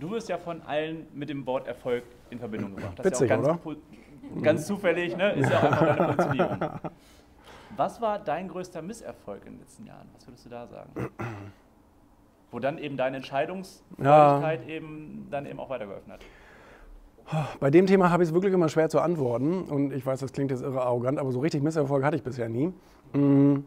Du wirst ja von allen mit dem Wort Erfolg in Verbindung gebracht. Das Witzig, ist ja auch ganz, oder? ganz zufällig, ne? Ist ja auch einfach deine Positionierung. Was war dein größter Misserfolg in den letzten Jahren? Was würdest du da sagen? Wo dann eben deine Entscheidungsfreudigkeit eben dann eben auch weitergeholfen hat. Bei dem Thema habe ich es wirklich immer schwer zu antworten. Und ich weiß, das klingt jetzt irre arrogant, aber so richtig Misserfolg hatte ich bisher nie. Mm.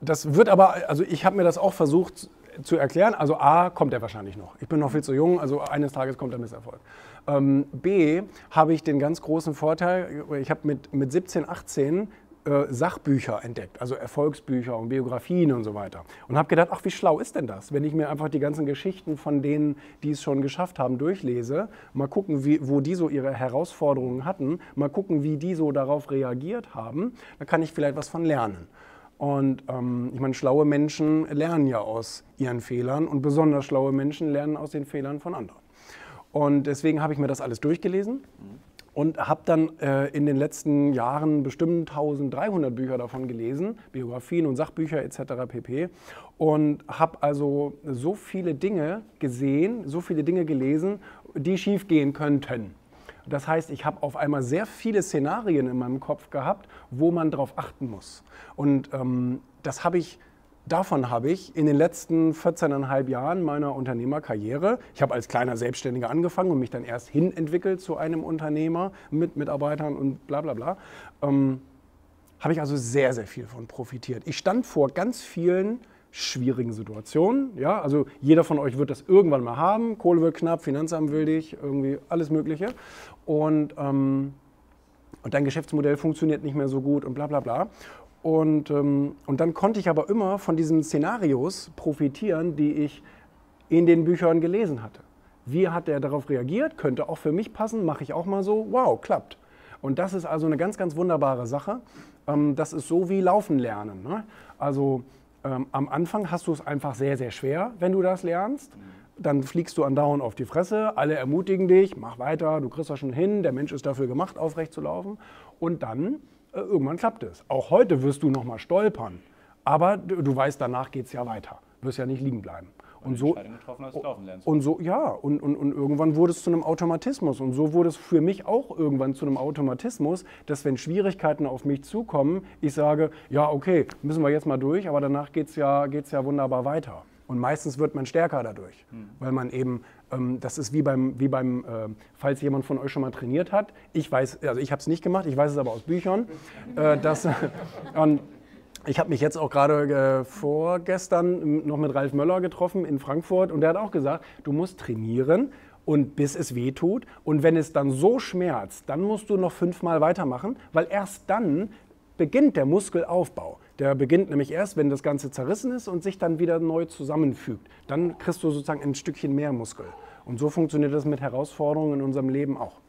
Das wird aber, also ich habe mir das auch versucht zu erklären. Also A, kommt er wahrscheinlich noch. Ich bin noch viel zu jung, also eines Tages kommt der Misserfolg. Ähm, B, habe ich den ganz großen Vorteil, ich habe mit, mit 17, 18 äh, Sachbücher entdeckt, also Erfolgsbücher und Biografien und so weiter. Und habe gedacht, ach, wie schlau ist denn das, wenn ich mir einfach die ganzen Geschichten von denen, die es schon geschafft haben, durchlese, mal gucken, wie, wo die so ihre Herausforderungen hatten, mal gucken, wie die so darauf reagiert haben, da kann ich vielleicht was von lernen. Und ähm, ich meine, schlaue Menschen lernen ja aus ihren Fehlern und besonders schlaue Menschen lernen aus den Fehlern von anderen. Und deswegen habe ich mir das alles durchgelesen und habe dann äh, in den letzten Jahren bestimmt 1300 Bücher davon gelesen, Biografien und Sachbücher etc. pp. Und habe also so viele Dinge gesehen, so viele Dinge gelesen, die schiefgehen könnten. Das heißt, ich habe auf einmal sehr viele Szenarien in meinem Kopf gehabt, wo man darauf achten muss. Und ähm, das habe ich Davon habe ich in den letzten 14,5 Jahren meiner Unternehmerkarriere, ich habe als kleiner Selbstständiger angefangen und mich dann erst hin entwickelt zu einem Unternehmer mit Mitarbeitern und bla bla bla, ähm, habe ich also sehr, sehr viel von profitiert. Ich stand vor ganz vielen schwierigen Situationen. Ja, also jeder von euch wird das irgendwann mal haben. Kohle wird knapp, Finanzamt will dich, irgendwie alles Mögliche. Und, ähm, und dein Geschäftsmodell funktioniert nicht mehr so gut und bla bla bla. Und, ähm, und dann konnte ich aber immer von diesen Szenarios profitieren, die ich in den Büchern gelesen hatte. Wie hat er darauf reagiert? Könnte auch für mich passen, mache ich auch mal so. Wow, klappt. Und das ist also eine ganz, ganz wunderbare Sache. Ähm, das ist so wie Laufen lernen. Ne? Also ähm, am Anfang hast du es einfach sehr, sehr schwer, wenn du das lernst. Dann fliegst du andauernd auf die Fresse, alle ermutigen dich, mach weiter, du kriegst das schon hin, der Mensch ist dafür gemacht, aufrecht zu laufen. Und dann äh, irgendwann klappt es. Auch heute wirst du noch mal stolpern, aber du, du weißt, danach geht es ja weiter. Du wirst ja nicht liegen bleiben. Und so, und so, ja, und, und, und irgendwann wurde es zu einem Automatismus. Und so wurde es für mich auch irgendwann zu einem Automatismus, dass wenn Schwierigkeiten auf mich zukommen, ich sage, ja, okay, müssen wir jetzt mal durch, aber danach geht es ja, geht's ja wunderbar weiter. Und meistens wird man stärker dadurch, hm. weil man eben, ähm, das ist wie beim, wie beim äh, falls jemand von euch schon mal trainiert hat. Ich weiß, also ich habe es nicht gemacht, ich weiß es aber aus Büchern. Äh, dass, und ich habe mich jetzt auch gerade äh, vorgestern noch mit Ralf Möller getroffen in Frankfurt und der hat auch gesagt, du musst trainieren und bis es weh tut. Und wenn es dann so schmerzt, dann musst du noch fünfmal weitermachen, weil erst dann beginnt der Muskelaufbau. Der beginnt nämlich erst, wenn das Ganze zerrissen ist und sich dann wieder neu zusammenfügt. Dann kriegst du sozusagen ein Stückchen mehr Muskel. Und so funktioniert das mit Herausforderungen in unserem Leben auch.